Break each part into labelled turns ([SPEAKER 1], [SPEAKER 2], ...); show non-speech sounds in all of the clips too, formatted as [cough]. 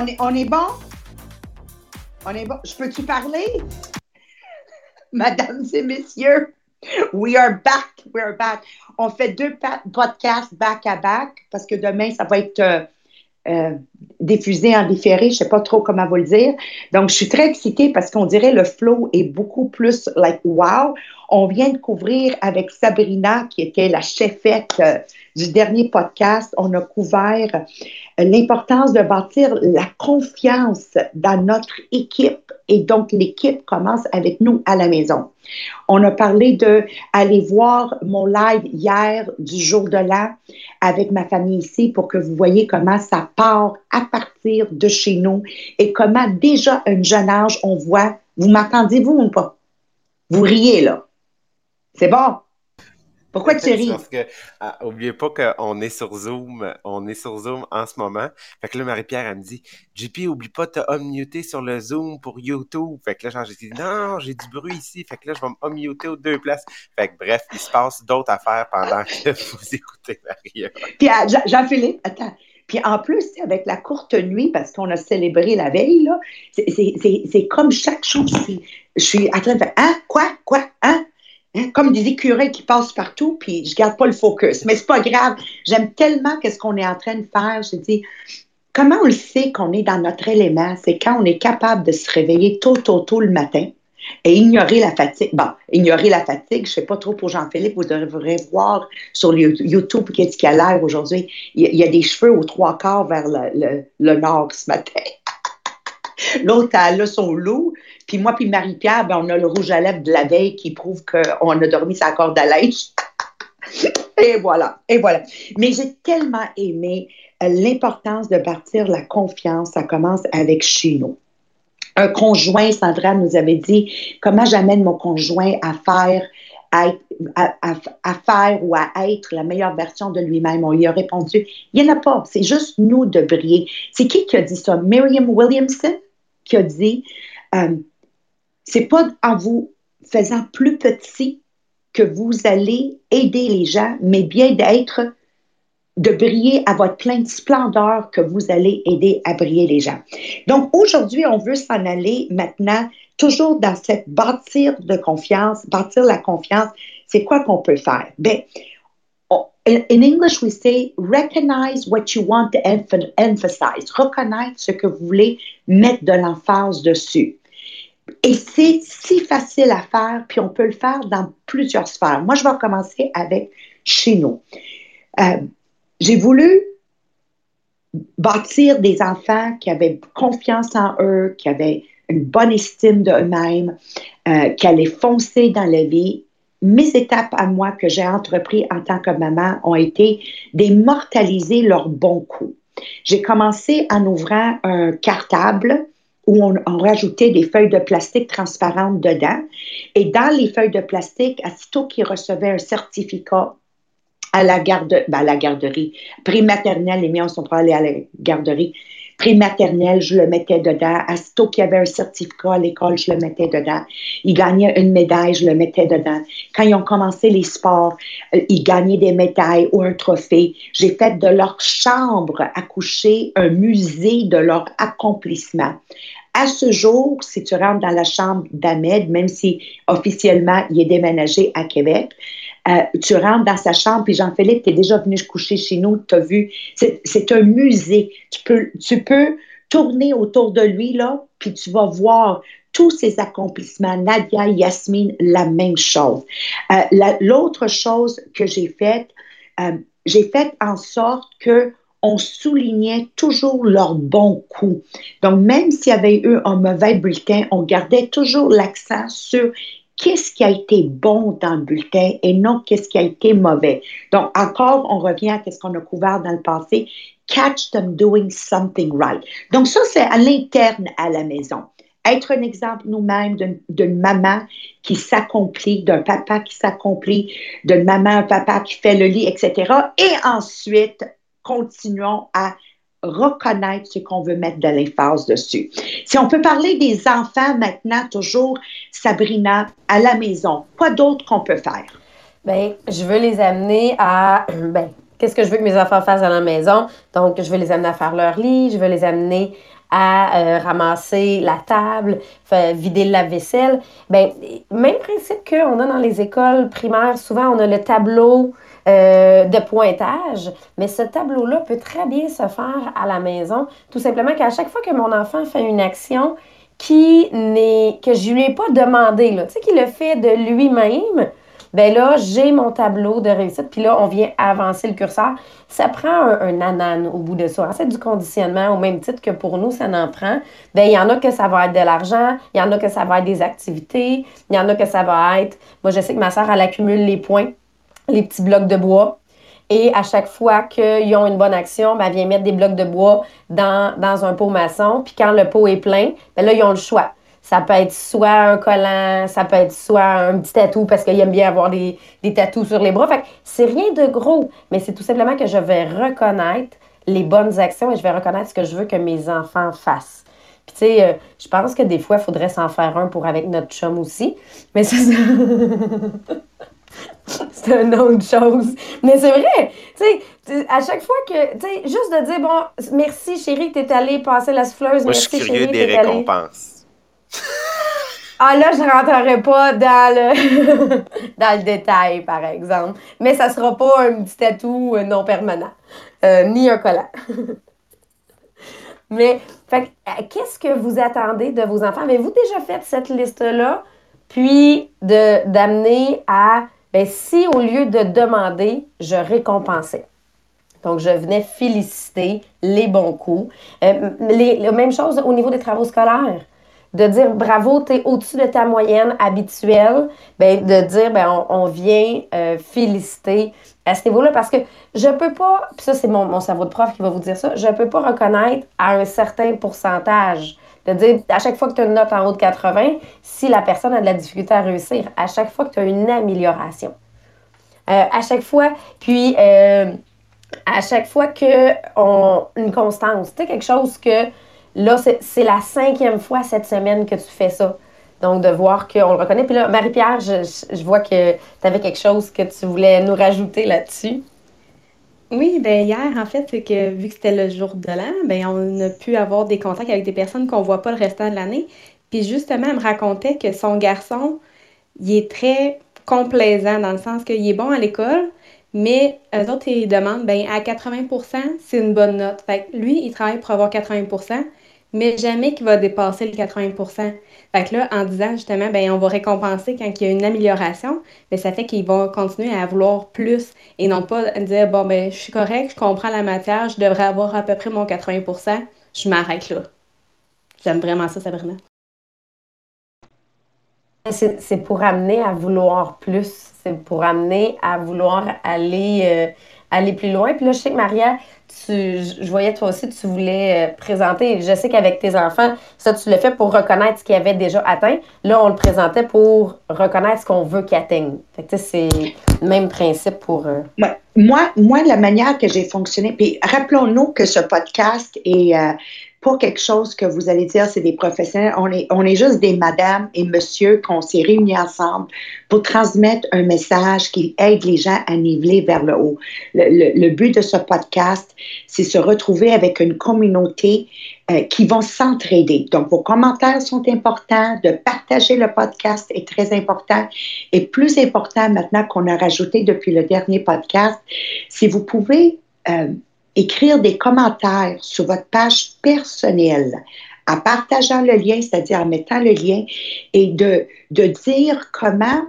[SPEAKER 1] On est, on est bon? On est bon? Je peux-tu parler? [laughs] Mesdames et messieurs, we are back. We are back. On fait deux podcasts back à back parce que demain, ça va être euh, euh, diffusé en différé. Je ne sais pas trop comment vous le dire. Donc, je suis très excitée parce qu'on dirait le flow est beaucoup plus like wow. On vient de couvrir avec Sabrina, qui était la chefette euh, du dernier podcast. On a couvert euh, l'importance de bâtir la confiance dans notre équipe. Et donc, l'équipe commence avec nous à la maison. On a parlé de aller voir mon live hier du jour de l'an avec ma famille ici pour que vous voyez comment ça part à partir de chez nous et comment déjà à un jeune âge on voit, vous m'entendez-vous ou pas? Vous riez là. C'est bon? Pourquoi tu ris?
[SPEAKER 2] Parce que, ah, oubliez pas qu'on est sur Zoom, on est sur Zoom en ce moment. Fait que là, Marie-Pierre, elle me dit, JP, oublie pas de unmuter sur le Zoom pour YouTube. Fait que là, j'ai dit, non, j'ai du bruit ici. Fait que là, je vais unmuter aux deux places. Fait que bref, il se passe d'autres affaires pendant [laughs] que vous écoutez Marie.
[SPEAKER 1] Puis, ah, Jean-Philippe, attends. Puis en plus, avec la courte nuit, parce qu'on a célébré la veille, là, c'est comme chaque chose. Je suis en train de faire, hein, quoi, quoi, hein? Hein? Comme des écureuils qui passent partout, puis je garde pas le focus. Mais c'est pas grave. J'aime tellement qu'est-ce qu'on est en train de faire. Je dis, comment on le sait qu'on est dans notre élément? C'est quand on est capable de se réveiller tôt, tôt, tôt le matin et ignorer la fatigue. Bon, ignorer la fatigue, je ne sais pas trop pour Jean-Philippe, vous devrez voir sur YouTube qu'est-ce qu'il a l'air aujourd'hui. Il, y a des cheveux aux trois quarts vers le, le nord ce matin. [laughs] L'autre, elle a son loup. Puis moi, puis Marie-Pierre, ben, on a le rouge à lèvres de la veille qui prouve qu'on a dormi sa corde à linge. [laughs] et voilà, et voilà. Mais j'ai tellement aimé euh, l'importance de partir la confiance. Ça commence avec chez nous. Un conjoint, Sandra nous avait dit, comment j'amène mon conjoint à faire à, à, faire ou à être la meilleure version de lui-même? On lui a répondu, il n'y en a pas, c'est juste nous de briller. C'est qui qui a dit ça? Miriam Williamson qui a dit, euh, c'est pas en vous faisant plus petit que vous allez aider les gens, mais bien d'être, de briller à votre pleine splendeur que vous allez aider à briller les gens. Donc aujourd'hui, on veut s'en aller maintenant, toujours dans cette bâtir de confiance, bâtir la confiance. C'est quoi qu'on peut faire? Ben, in English, we say recognize what you want to emphasize. Reconnaître ce que vous voulez mettre de l'emphase dessus. Et c'est si facile à faire, puis on peut le faire dans plusieurs sphères. Moi, je vais commencer avec chez nous. Euh, j'ai voulu bâtir des enfants qui avaient confiance en eux, qui avaient une bonne estime d'eux-mêmes, euh, qui allaient foncer dans la vie. Mes étapes à moi que j'ai entrepris en tant que maman ont été d'immortaliser leurs bons coups. J'ai commencé en ouvrant un cartable où on, rajoutait des feuilles de plastique transparentes dedans. Et dans les feuilles de plastique, aussitôt qu'ils recevaient un certificat à la, garde, ben, la garderie, prématernelle, les miens sont pas allés à la garderie, prématernelle, je le mettais dedans. Aussitôt qu'il y avait un certificat à l'école, je le mettais dedans. Ils gagnaient une médaille, je le mettais dedans. Quand ils ont commencé les sports, euh, ils gagnaient des médailles ou un trophée. J'ai fait de leur chambre à coucher un musée de leur accomplissement. À ce jour, si tu rentres dans la chambre d'Ahmed, même si officiellement il est déménagé à Québec, euh, tu rentres dans sa chambre, puis Jean-Philippe, tu es déjà venu coucher chez nous, tu as vu, c'est un musée. Tu peux, tu peux tourner autour de lui, là, puis tu vas voir tous ses accomplissements. Nadia, Yasmine, la même chose. Euh, l'autre chose que j'ai faite, euh, j'ai fait en sorte que on soulignait toujours leurs bons coups. Donc, même s'il y avait eu un mauvais bulletin, on gardait toujours l'accent sur qu'est-ce qui a été bon dans le bulletin et non qu'est-ce qui a été mauvais. Donc, encore, on revient à ce qu'on a couvert dans le passé. Catch them doing something right. Donc, ça, c'est à l'interne à la maison. Être un exemple nous-mêmes d'une maman qui s'accomplit, d'un papa qui s'accomplit, d'une maman, un papa qui fait le lit, etc. Et ensuite, continuons à reconnaître ce qu'on veut mettre de l'emphase dessus. Si on peut parler des enfants maintenant, toujours, Sabrina, à la maison, quoi d'autre qu'on peut faire?
[SPEAKER 3] Bien, je veux les amener à, [clears throat] ben, qu'est-ce que je veux que mes enfants fassent à la maison? Donc, je vais les amener à faire leur lit, je vais les amener à euh, ramasser la table, vider la vaisselle. Ben, même principe qu'on a dans les écoles primaires, souvent on a le tableau euh, de pointage, mais ce tableau-là peut très bien se faire à la maison, tout simplement qu'à chaque fois que mon enfant fait une action qui n'est que je lui ai pas demandé, tu sais, qu'il le fait de lui-même, ben là, j'ai mon tableau de réussite, puis là, on vient avancer le curseur. Ça prend un, un au bout de ça. C'est du conditionnement, au même titre que pour nous, ça en prend. Ben, il y en a que ça va être de l'argent, il y en a que ça va être des activités, il y en a que ça va être. Moi, je sais que ma soeur, elle accumule les points, les petits blocs de bois. Et à chaque fois qu'ils ont une bonne action, ben, vient mettre des blocs de bois dans, dans un pot maçon. Puis quand le pot est plein, ben là, ils ont le choix. Ça peut être soit un collant, ça peut être soit un petit tatou parce qu'il aime bien avoir des, des tatous sur les bras. Fait c'est rien de gros, mais c'est tout simplement que je vais reconnaître les bonnes actions et je vais reconnaître ce que je veux que mes enfants fassent. Puis, tu sais, euh, je pense que des fois, il faudrait s'en faire un pour avec notre chum aussi. Mais ça, [laughs] [laughs] c'est une autre chose. Mais c'est vrai, tu sais, à chaque fois que, tu sais, juste de dire, bon, merci chérie que t'es allée passer la souffleuse.
[SPEAKER 2] Moi,
[SPEAKER 3] merci,
[SPEAKER 2] je suis curieux des récompenses. [laughs]
[SPEAKER 3] Ah là, je rentrerai pas dans le, [laughs] dans le détail, par exemple. Mais ça sera pas un petit tatou euh, non permanent, euh, ni un collant. Mais, fait, euh, qu'est-ce que vous attendez de vos enfants? Avez-vous déjà fait cette liste-là? Puis, d'amener à, ben, si au lieu de demander, je récompensais. Donc, je venais féliciter les bons coups. les, la même chose au niveau des travaux scolaires de dire bravo, tu es au-dessus de ta moyenne habituelle, ben, de dire ben, on, vient euh, féliciter à ce niveau-là parce que je peux pas, ça c'est mon, mon cerveau de prof qui va vous dire ça, je peux pas reconnaître à un certain pourcentage. De dire à chaque fois que tu as une note en haut de 80, si la personne a de la difficulté à réussir, à chaque fois que tu as une amélioration. Euh, à chaque fois, puis euh, à chaque fois que on, une constance, tu sais, quelque chose que Là, c'est la cinquième fois cette semaine que tu fais ça. Donc, de voir qu'on le reconnaît. Puis là, Marie-Pierre, je, vois que tu avais quelque chose que tu voulais nous rajouter là-dessus.
[SPEAKER 4] Oui, ben hier, en fait, c'est que vu que c'était le jour de l'an, ben on a pu avoir des contacts avec des personnes qu'on voit pas le restant de l'année. Puis justement, elle me racontait que son garçon, il est très complaisant dans le sens qu'il est bon à l'école, mais eux autres, ils demandent, ben à 80% c'est une bonne note. Fait que lui, il travaille pour avoir 80% mais jamais qu'il va dépasser le 80 Là, en disant justement, ben on va récompenser quand il y a une amélioration, mais ça fait qu'il va continuer à vouloir plus et non pas dire, bon, ben je suis correct, je comprends la matière, je devrais avoir à peu près mon 80% je m'arrête là. J'aime vraiment ça, Sabrina.
[SPEAKER 3] C'est pour amener à vouloir plus. C'est pour amener à vouloir aller, euh, aller plus loin. Puis là, je sais que Maria, je voyais toi aussi, tu voulais euh, présenter. Je sais qu'avec tes enfants, ça, tu le fais pour reconnaître ce qu'ils avaient déjà atteint. Là, on le présentait pour reconnaître ce qu'on veut qu'ils atteignent. Fait que, c'est le même principe pour. Euh,
[SPEAKER 1] moi, moi, la manière que j'ai fonctionné, puis rappelons-nous que ce podcast est, euh, pas quelque chose que vous allez dire, c'est des professionnels. On est, on est juste des madames et monsieur qu'on s'est réunis ensemble pour transmettre un message qui aide les gens à niveler vers le haut. Le, le, but de ce podcast, c'est se retrouver avec une communauté euh, qui vont s'entraider. Donc, vos commentaires sont importants, de partager le podcast est très important. Et plus important maintenant qu'on a rajouté depuis le dernier podcast, si vous pouvez euh, écrire des commentaires sur votre page personnelle en partageant le lien, c'est-à-dire en mettant le lien, et de, de dire comment,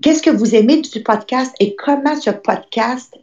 [SPEAKER 1] qu'est-ce que vous aimez du podcast et comment ce podcast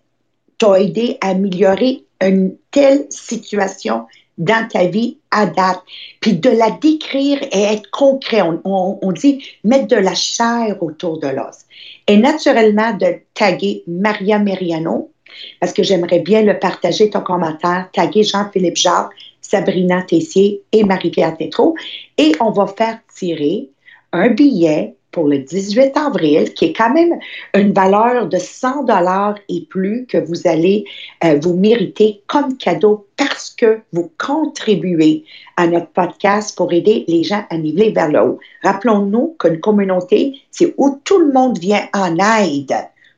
[SPEAKER 1] t'a aidé à améliorer une telle situation dans ta vie à date. Puis de la décrire et être concret. On, on dit mettre de la chair autour de l'os. Et naturellement, de taguer Maria Meriano, parce que j'aimerais bien le partager, ton commentaire, taguer Jean-Philippe Jacques, Sabrina Tessier et Marie-Pierre Tétrault. Et on va faire tirer un billet pour le 18 avril, qui est quand même une valeur de 100 dollars et plus que vous allez euh, vous mériter comme cadeau parce que vous contribuez à notre podcast pour aider les gens à niveler vers le haut. Rappelons-nous qu'une communauté, c'est où tout le monde vient en aide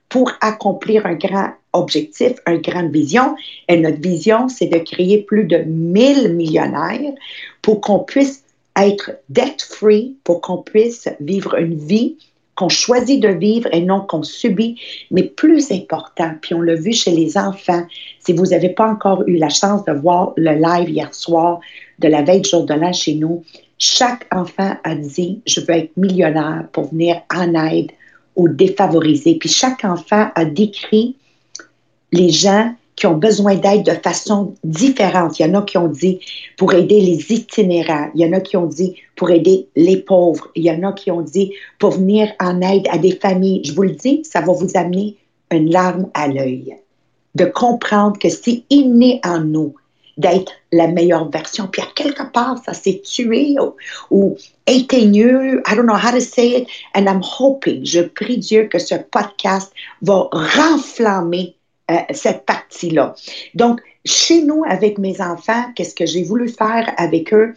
[SPEAKER 1] pour accomplir un grand objectif, une grande vision. Et notre vision, c'est de créer plus de 1000 millionnaires pour qu'on puisse être debt-free, pour qu'on puisse vivre une vie qu'on choisit de vivre et non qu'on subit, mais plus important, puis on l'a vu chez les enfants, si vous n'avez pas encore eu la chance de voir le live hier soir de la veille de jour de l'an chez nous, chaque enfant a dit, je veux être millionnaire pour venir en aide aux défavorisés. Puis chaque enfant a décrit les gens qui ont besoin d'aide de façon différente. Il y en a qui ont dit pour aider les itinérants. Il y en a qui ont dit pour aider les pauvres. Il y en a qui ont dit pour venir en aide à des familles. Je vous le dis, ça va vous amener une larme à l'œil. De comprendre que c'est inné en nous d'être la meilleure version. Puis à quelque part, ça s'est tué ou, ou. I don't know how to say it. And I'm hoping, je prie Dieu que ce podcast va renflammer euh, cette partie-là. Donc, chez nous, avec mes enfants, qu'est-ce que j'ai voulu faire avec eux?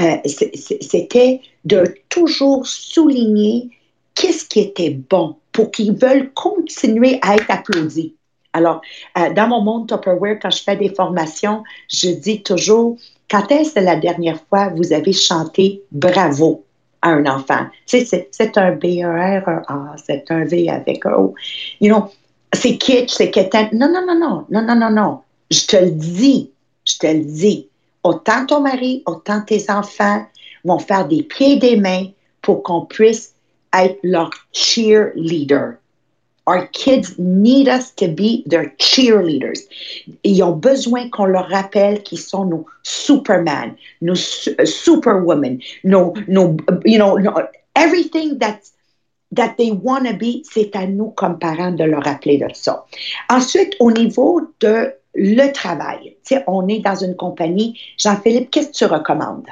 [SPEAKER 1] Euh, c'était de toujours souligner qu'est-ce qui était bon pour qu'ils veulent continuer à être applaudis. Alors, euh, dans mon monde Tupperware, quand je fais des formations, je dis toujours, quand est-ce la dernière fois vous avez chanté bravo à un enfant? C'est un B, un R, un A, c'est un V avec un O. You know, c'est kitsch, c'est quétaine. Non, non, non, non, non, non, non, non. Je te le dis, je te le dis. Autant ton mari, autant tes enfants vont faire des pieds et des mains pour qu'on puisse être leur cheerleader. Our kids need us to be their cheerleaders. Ils ont besoin qu'on leur rappelle qu'ils sont nos Superman, nos Superwomen, nos, nos, you know, everything that's that they wanna be, c'est à nous comme parents de leur rappeler de ça. Ensuite, au niveau de le travail, on est dans une compagnie. Jean-Philippe, qu'est-ce que tu recommandes?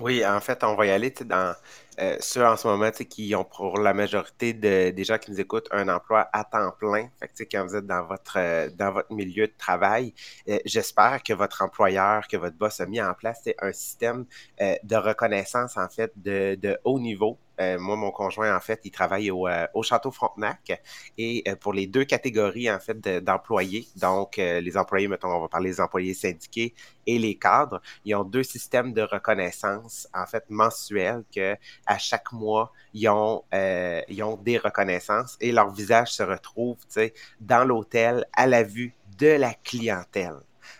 [SPEAKER 2] Oui, en fait, on va y aller dans euh, ceux en ce moment qui ont pour la majorité des gens qui nous écoutent un emploi à temps plein. Fait que, quand vous êtes dans votre, euh, dans votre milieu de travail, euh, j'espère que votre employeur, que votre boss a mis en place un système de reconnaissance en fait de, de haut niveau euh, moi, mon conjoint, en fait, il travaille au, euh, Château Frontenac et euh, pour les deux catégories, en fait, d'employés, donc les employés, mettons, on va parler des employés syndiqués et les cadres, ils ont deux systèmes de reconnaissance, en fait, mensuels que à chaque mois, ils ont, ils ont des reconnaissances et leur visage se retrouve, dans l'hôtel à la vue de la clientèle.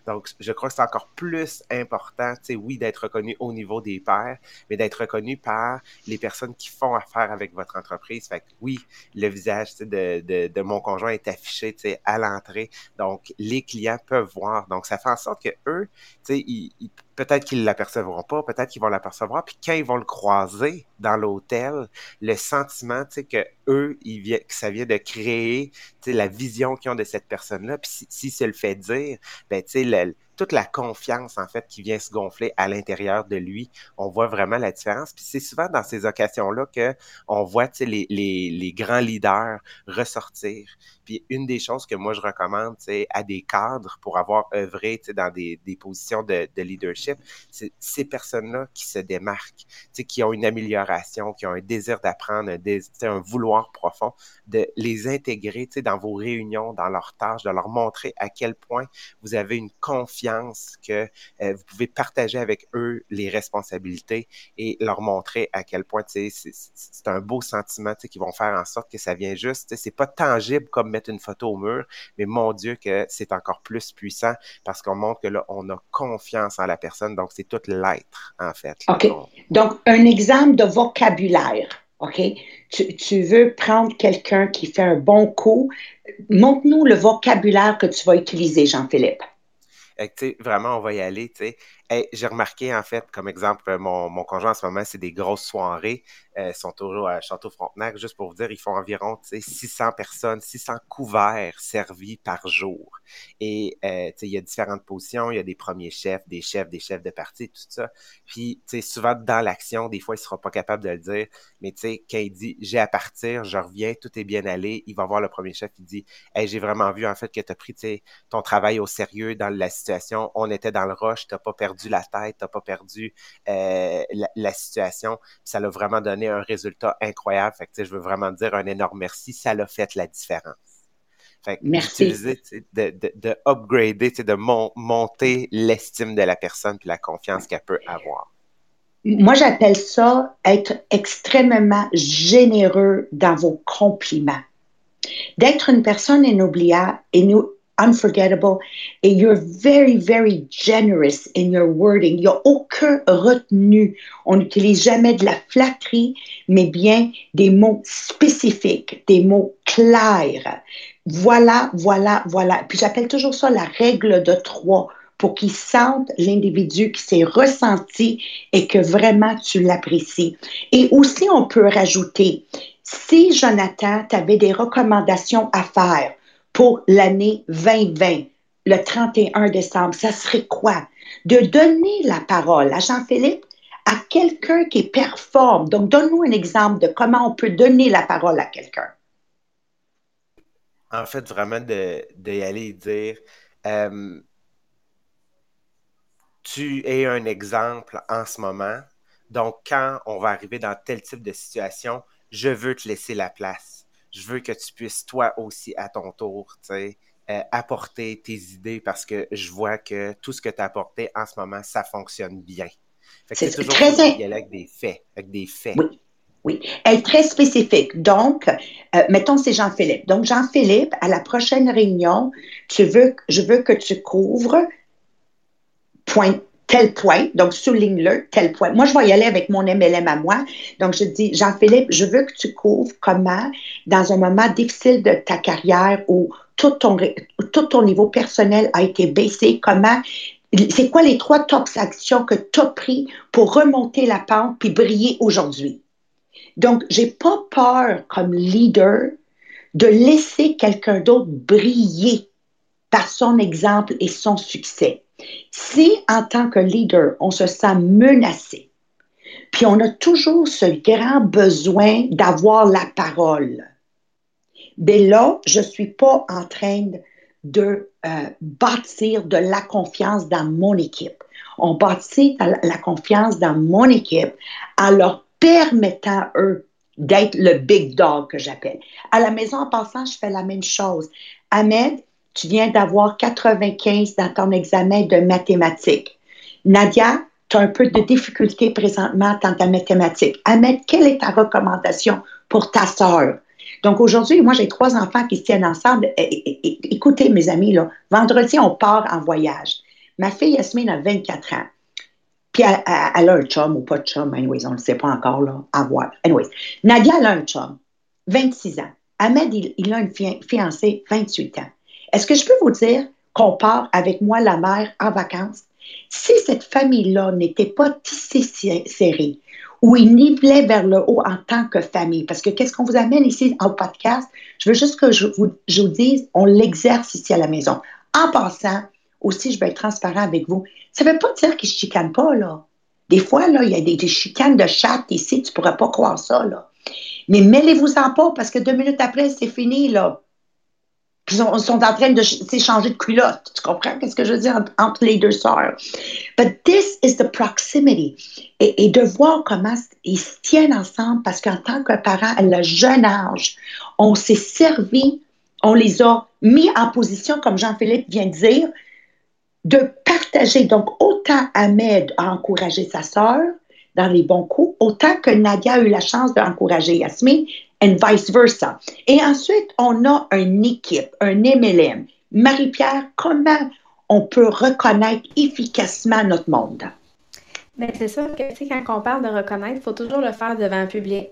[SPEAKER 2] Donc, je crois que c'est encore plus important, tu sais, oui, d'être reconnu au niveau des pairs, mais d'être reconnu par les personnes qui font affaire avec votre entreprise. Fait que oui, le visage de, de, de, mon conjoint est affiché, tu sais, à l'entrée. Donc, les clients peuvent voir. Donc, ça fait en sorte que eux, tu sais, ils, ils peut-être qu'ils ne l'apercevront pas, peut-être qu'ils vont l'apercevoir, puis quand ils vont le croiser dans l'hôtel, le sentiment, tu sais, que eux, ils que ça vient de créer, tu sais, la vision qu'ils ont de cette personne-là, puis si, si se le fait dire, ben, tu sais, toute la confiance, en fait, qui vient se gonfler à l'intérieur de lui, on voit vraiment la différence. Puis c'est souvent dans ces occasions-là que on voit les, les, les, grands leaders ressortir. Puis une des choses que moi je recommande à des cadres pour avoir œuvré dans des, des positions de, de leadership, c'est ces personnes-là qui se démarquent, qui ont une amélioration, qui ont un désir d'apprendre, un, un vouloir profond, de les intégrer dans vos réunions, dans leurs tâches, de leur montrer à quel point vous avez une confiance que euh, vous pouvez partager avec eux les responsabilités et leur montrer à quel point c'est un beau sentiment qui vont faire en sorte que ça vient juste. C'est pas tangible comme mettre une photo au mur, mais mon Dieu que c'est encore plus puissant parce qu'on montre que là, on a confiance en la personne. Donc, c'est tout l'être, en fait.
[SPEAKER 1] OK. Donc, un exemple de vocabulaire. OK? Tu, tu veux prendre quelqu'un qui fait un bon coup. Montre-nous le vocabulaire que tu vas utiliser, Jean-Philippe
[SPEAKER 2] vraiment, on va y aller. J'ai remarqué, en fait, comme exemple, mon, mon conjoint en ce moment, c'est des grosses soirées. Euh, sont toujours à Château-Frontenac. Juste pour vous dire, ils font environ 600 personnes, 600 couverts servis par jour. Et euh, il y a différentes positions. Il y a des premiers chefs, des chefs, des chefs de parti, tout ça. Puis, souvent, dans l'action, des fois, il ne sera pas capable de le dire. Mais quand il dit « j'ai à partir, je reviens, tout est bien allé », il va voir le premier chef, il dit « Hey, j'ai vraiment vu, en fait, que tu as pris ton travail au sérieux dans la situation. On était dans le rush, tu n'as pas perdu la tête, tu n'as pas perdu euh, la, la, situation. Ça l'a vraiment donné un résultat incroyable. Fait que, je veux vraiment dire un énorme merci. Ça l'a fait la différence. Fait que
[SPEAKER 1] Merci.
[SPEAKER 2] de, de, de upgrader, de mon- monter l'estime de la personne puis la confiance qu'elle peut avoir.
[SPEAKER 1] Moi, j'appelle ça être extrêmement généreux dans vos compliments. D'être une personne inoubliable, unforgettable, et you're very, very generous in your wording. Il n'y a aucun retenu. On n'utilise jamais de la flatterie, mais bien des mots spécifiques, des mots clairs. Voilà, voilà, voilà. Puis j'appelle toujours ça la règle de trois pour qu'ils sentent l'individu qui s'est ressenti et que vraiment tu l'apprécies. Et aussi, on peut rajouter, si Jonathan, tu avais des recommandations à faire pour l'année 2020, le 31 décembre, ça serait quoi? De donner la parole à Jean-Philippe à quelqu'un qui performe. Donc, donne-nous un exemple de comment on peut donner la parole à quelqu'un.
[SPEAKER 2] En fait, vraiment de, de y aller dire euh, tu es un exemple en ce moment. Donc, quand on va arriver dans tel type de situation, je veux te laisser la place. Je veux que tu puisses toi aussi à ton tour, tu sais, euh, apporter tes idées parce que je vois que tout ce que tu as apporté en ce moment, ça fonctionne bien.
[SPEAKER 1] C'est
[SPEAKER 2] c'est toujours
[SPEAKER 1] très
[SPEAKER 2] avec des faits, avec des faits.
[SPEAKER 1] Oui. Oui, être très spécifique. Donc, euh, mettons, c'est Jean-Philippe. Donc, Jean-Philippe, à la prochaine réunion, tu veux, je veux que tu couvres point, tel point. Donc, souligne-le, tel point. Moi, je vais y aller avec mon MLM à moi. Donc, je dis, Jean-Philippe, je veux que tu couvres comment, dans un moment difficile de ta carrière où tout ton, tout ton niveau personnel a été baissé, comment c'est quoi les trois top actions que tu as pris pour remonter la pente puis briller aujourd'hui? Donc, j'ai pas peur comme leader de laisser quelqu'un d'autre briller par son exemple et son succès. Si, en tant que leader, on se sent menacé, puis on a toujours ce grand besoin d'avoir la parole, bien là, je ne suis pas en train de euh, bâtir de la confiance dans mon équipe. On bâtit la confiance dans mon équipe en leur permettant, eux, d'être le big dog que j'appelle. À la maison, en passant, je fais la même chose. Ahmed, tu viens d'avoir 95 dans ton examen de mathématiques. Nadia, tu as un peu de difficulté présentement dans ta mathématique. Ahmed, quelle est ta recommandation pour ta sœur? Donc aujourd'hui, moi, j'ai trois enfants qui se tiennent ensemble. Écoutez, mes amis, là, vendredi, on part en voyage. Ma fille Yasmine a 24 ans. Puis elle, a un chum ou pas de chum, anyways, on ne le sait pas encore, là, à voir. Anyways, Nadia, elle a un chum, 26 ans. Ahmed, il, a une fi- fiancée, 28 ans. Est-ce que je peux vous dire qu'on part avec moi, la mère, en vacances? Si cette famille-là n'était pas tissée serrée, ou ils nivelaient vers le haut en tant que famille, parce que qu'est-ce qu'on vous amène ici en podcast? Je veux juste que je vous, dise, on l'exerce ici à la maison. En passant, aussi, je vais être transparent avec vous. Ça ne veut pas dire qu'ils ne chicanent pas, là. Des fois, là, il y a des, chicanes de chat ici, tu ne pourrais pas croire ça, là. Mais mêlez-vous-en pas, parce que deux minutes après, c'est fini, là. Puis sont, en train de ch- s'échanger de culottes. Tu comprends qu'est-ce que je veux dire entre, les deux sœurs? But this is the proximity. Et, et de voir comment ils se tiennent ensemble, parce qu'en tant que parent, à le jeune âge, on s'est servi, on les a mis en position, comme Jean-Philippe vient de dire, de partager. Donc, autant Ahmed a encouragé sa sœur dans les bons coups, autant que Nadia a eu la chance d'encourager Yasmine, and vice versa. Et ensuite, on a une équipe, un MLM. Marie-Pierre, comment on peut reconnaître efficacement notre monde?
[SPEAKER 4] Ben, c'est sûr que, quand on parle de reconnaître, il faut toujours le faire devant le public.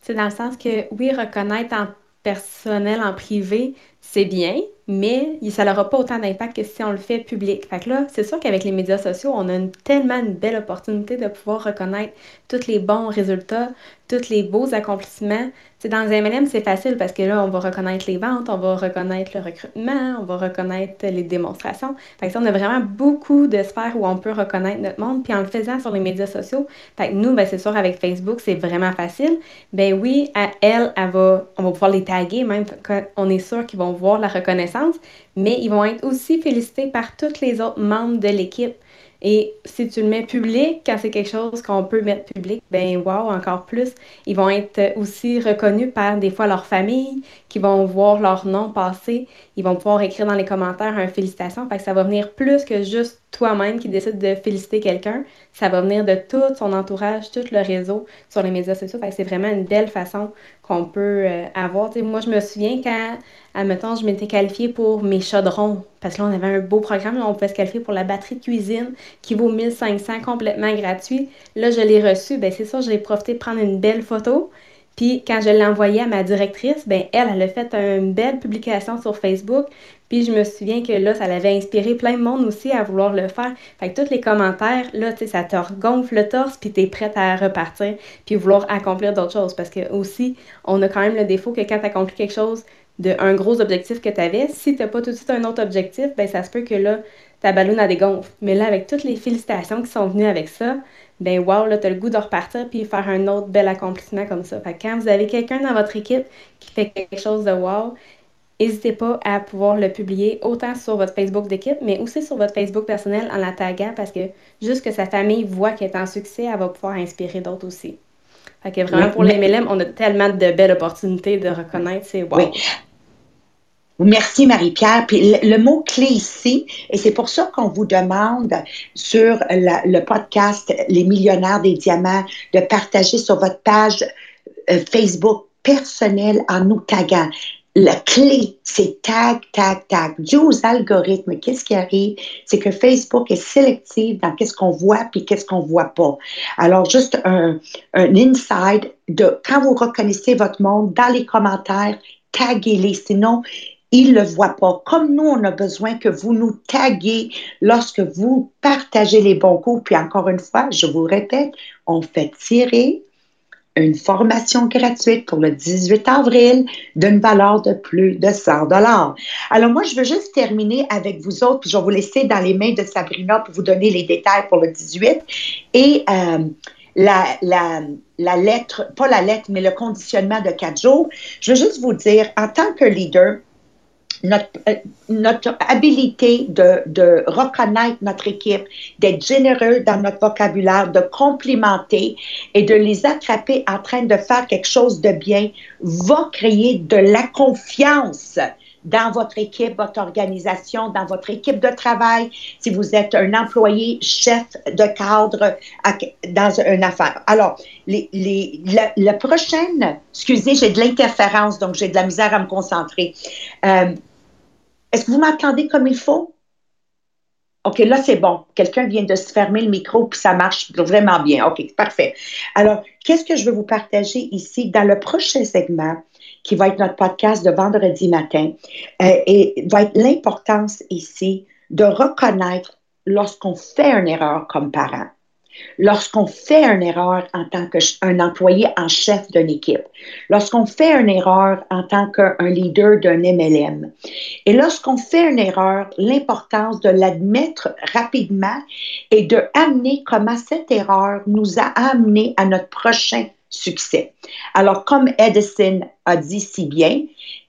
[SPEAKER 4] C'est dans le sens que, oui, reconnaître en personnel, en privé, c'est bien, mais ça n'aura pas autant d'impact que si on le fait public. Fait que là, c'est sûr qu'avec les médias sociaux, on a une- tellement une belle opportunité de pouvoir reconnaître tous les bons résultats, tous les beaux accomplissements. Sais, dans les MLM, c'est facile parce que là, on va reconnaître les ventes, on va reconnaître le recrutement, on va reconnaître les démonstrations. Fait que ça, on a vraiment beaucoup de sphères où on peut reconnaître notre monde. Puis en le faisant sur les médias sociaux, fait que nous, ben, c'est sûr, avec Facebook, c'est vraiment facile. Ben oui, à elle, elle va, on va pouvoir les taguer, même quand on est sûr qu'ils vont voir la reconnaissance, mais ils vont être aussi félicités par tous les autres membres de l'équipe. Et si tu le mets public, quand c'est quelque chose qu'on peut mettre public, ben wow, encore plus. Ils vont être aussi reconnus par des fois leur famille, qui vont voir leur nom passer. Ils vont pouvoir écrire dans les commentaires un félicitation. Fait ça va venir plus que juste toi-même qui décide de féliciter quelqu'un. Ça va venir de tout son entourage, tout le réseau sur les médias sociaux. C'est vraiment une belle façon qu'on peut euh, avoir. moi, je me souviens quand, admettons, je m'étais qualifiée pour mes chaudrons, parce que là, on avait un beau programme, on pouvait se qualifier pour la batterie de cuisine qui vaut 1500 complètement gratuit. Là, je l'ai reçu, ben c'est ça, j'ai profité de prendre une belle photo. Puis quand je l'ai envoyée à ma directrice, ben elle, elle a fait une belle publication sur Facebook. Puis je me souviens que là, ça l'avait inspiré plein de monde aussi à vouloir le faire. Fait que tous les commentaires, là, tu sais, ça te gonfle le torse, puis t'es prête à repartir, puis vouloir accomplir d'autres choses. Parce que aussi, on a quand même le défaut que quand tu accomplis quelque chose d'un gros objectif que tu avais, si tu pas tout de suite un autre objectif, ben ça se peut que là, ta ballonne a des gonfles. Mais là, avec toutes les félicitations qui sont venues avec ça, ben wow, là, tu as le goût de repartir puis faire un autre bel accomplissement comme ça. Fait que quand vous avez quelqu'un dans votre équipe qui fait quelque chose de wow, N'hésitez pas à pouvoir le publier autant sur votre Facebook d'équipe, mais aussi sur votre Facebook personnel en la taguant parce que juste que sa famille voit qu'elle est en succès, elle va pouvoir inspirer d'autres aussi. Fait que vraiment, pour les MLM, on a tellement de belles opportunités de reconnaître ces wow.
[SPEAKER 1] Merci Marie-Pierre. Puis le, mot clé ici, et c'est pour ça qu'on vous demande sur le podcast Les millionnaires des diamants de partager sur votre page euh, Facebook personnelle en nous taguant la clé, c'est tag, tag, tag. Dû aux algorithmes, qu'est-ce qui arrive? C'est que Facebook est sélectif dans qu'est-ce qu'on voit puis qu'est-ce qu'on voit pas. Alors, juste un, un inside de quand vous reconnaissez votre monde dans les commentaires, taguez-les. Sinon, ils ne le voient pas. Comme nous, on a besoin que vous nous taguez lorsque vous partagez les bons coups. Puis encore une fois, je vous répète, on fait tirer une formation gratuite pour le 18 avril d'une valeur de plus de 100 dollars. Alors moi, je veux juste terminer avec vous autres, puis je vais vous laisser dans les mains de Sabrina pour vous donner les détails pour le 18. Et euh, la, la, la lettre, pas la lettre, mais le conditionnement de quatre jours, je veux juste vous dire, en tant que leader, notre, euh, notre habilité de, de, reconnaître notre équipe, d'être généreux dans notre vocabulaire, de complimenter et de les attraper en train de faire quelque chose de bien va créer de la confiance dans votre équipe, votre organisation, dans votre équipe de travail, si vous êtes un employé, chef de cadre dans une affaire. Alors, les, les, la, prochaine, excusez, j'ai de l'interférence, donc j'ai de la misère à me concentrer. Euh, est-ce que vous m'entendez comme il faut? OK, là, c'est bon. Quelqu'un vient de se fermer le micro, puis ça marche vraiment bien. OK, parfait. Alors, qu'est-ce que je veux vous partager ici dans le prochain segment, qui va être notre podcast de vendredi matin, euh, et va être l'importance ici de reconnaître lorsqu'on fait une erreur comme parent lorsqu'on fait une erreur en tant qu'un employé en chef d'une équipe, lorsqu'on fait une erreur en tant qu'un leader d'un MLM, et lorsqu'on fait une erreur, l'importance de l'admettre rapidement et de amener comment cette erreur nous a amené à notre prochain succès. Alors, comme Edison a dit si bien,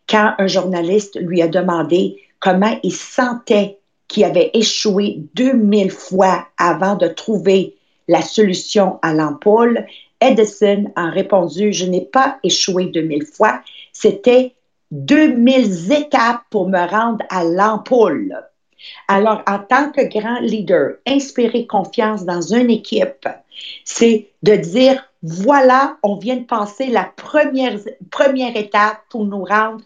[SPEAKER 1] quand un journaliste lui a demandé comment il sentait qu'il avait échoué 2000 fois avant de trouver la solution à l'ampoule, Edison a répondu, je n'ai pas échoué 2000 fois, c'était 2000 étapes pour me rendre à l'ampoule. Alors, en tant que grand leader, inspirer confiance dans une équipe, c'est de dire, voilà, on vient de passer la première, étape pour nous rendre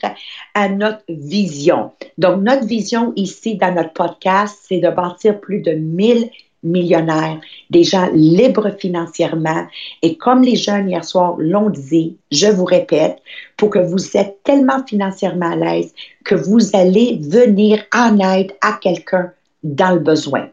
[SPEAKER 1] à notre vision. Donc, notre vision ici dans notre podcast, c'est de bâtir plus de 1000 millionnaires, des gens libres financièrement. Et comme les jeunes hier soir l'ont dit, je vous répète, pour que vous êtes tellement financièrement à l'aise que vous allez venir en aide à quelqu'un dans le besoin.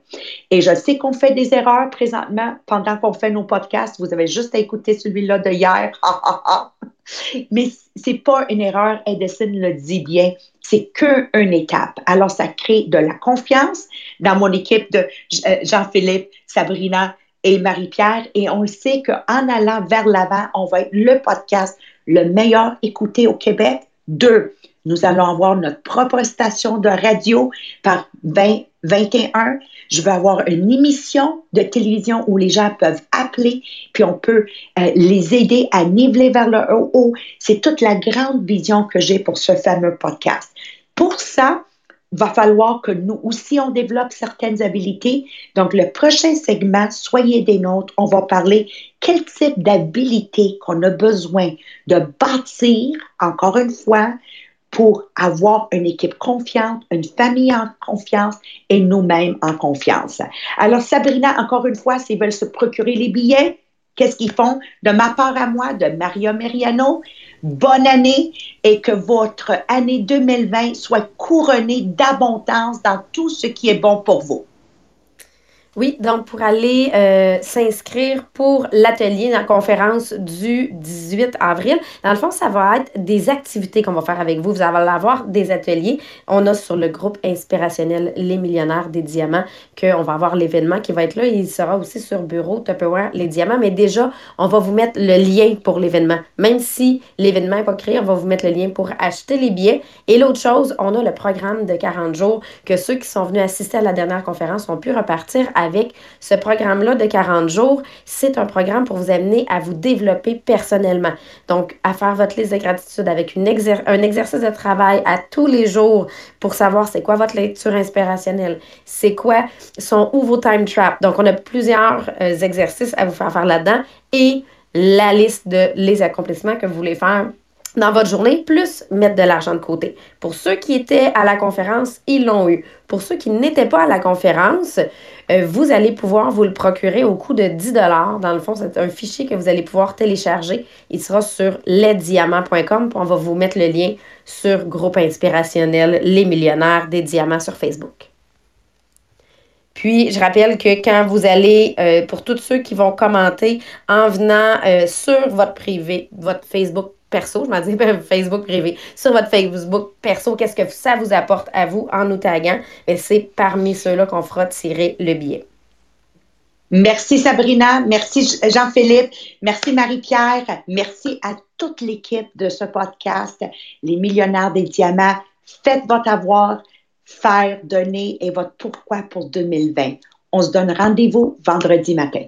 [SPEAKER 1] Et je sais qu'on fait des erreurs présentement pendant qu'on fait nos podcasts. Vous avez juste à écouter celui-là de hier. [laughs] Mais c'est pas une erreur. Edison le dit bien. C'est qu'une étape. Alors, ça crée de la confiance dans mon équipe de euh, Jean-Philippe, Sabrina et Marie-Pierre. Et on sait qu'en allant vers l'avant, on va être le podcast le meilleur écouté au Québec. Deux, nous allons avoir notre propre station de radio par 20 21, je veux avoir une émission de télévision où les gens peuvent appeler, puis on peut euh, les aider à niveler vers le haut. C'est toute la grande vision que j'ai pour ce fameux podcast. Pour ça, va falloir que nous aussi, on développe certaines habilités. Donc, le prochain segment, soyez des nôtres, on va parler quel type d'habilité qu'on a besoin de bâtir, encore une fois, pour avoir une équipe confiante, une famille en confiance et nous-mêmes en confiance. Alors, Sabrina, encore une fois, s'ils veulent se procurer les billets, qu'est-ce qu'ils font? De ma part à moi, de Maria Meriano, bonne année et que votre année 2020 soit couronnée d'abondance dans tout ce qui est bon pour vous.
[SPEAKER 3] Oui, donc pour aller euh, s'inscrire pour l'atelier, la conférence du 18 avril, dans le fond, ça va être des activités qu'on va faire avec vous. Vous allez avoir des ateliers. On a sur le groupe inspirationnel Les Millionnaires des Diamants qu'on va avoir l'événement qui va être là. Il sera aussi sur bureau Tupperware Les Diamants. Mais déjà, on va vous mettre le lien pour l'événement. Même si l'événement n'est pas créé, on va vous mettre le lien pour acheter les billets. Et l'autre chose, on a le programme de 40 jours que ceux qui sont venus assister à la dernière conférence ont pu repartir avec ce programme-là de 40 jours. C'est un programme pour vous amener à vous développer personnellement. Donc, à faire votre liste de gratitude avec un exercice de travail à tous les jours pour savoir c'est quoi votre lecture inspirationnelle, c'est quoi sont où vos time traps. Donc, on a plusieurs euh, exercices à vous faire faire là-dedans et la liste de les accomplissements que vous voulez faire dans votre journée, plus mettre de l'argent de côté. Pour ceux qui étaient à la conférence, ils l'ont eu. Pour ceux qui n'étaient pas à la conférence, euh, vous allez pouvoir vous le procurer au coût de 10 Dans le fond, c'est un fichier que vous allez pouvoir télécharger. Il sera sur lesdiamants.com. On va vous mettre le lien sur Groupe Inspirationnel Les Millionnaires des Diamants sur Facebook. Puis, je rappelle que quand vous allez, euh, pour tous ceux qui vont commenter en venant euh, sur votre privé, votre Facebook perso, je m'en dis Facebook privé, sur votre Facebook perso, qu'est-ce que ça vous apporte à vous en nous taguant? C'est parmi ceux-là qu'on fera tirer le billet.
[SPEAKER 1] Merci Sabrina, merci Jean-Philippe, merci Marie-Pierre, merci à toute l'équipe de ce podcast, Les Millionnaires des Diamants. Faites votre avoir, faire, donner et votre pourquoi pour 2020. On se donne rendez-vous vendredi matin.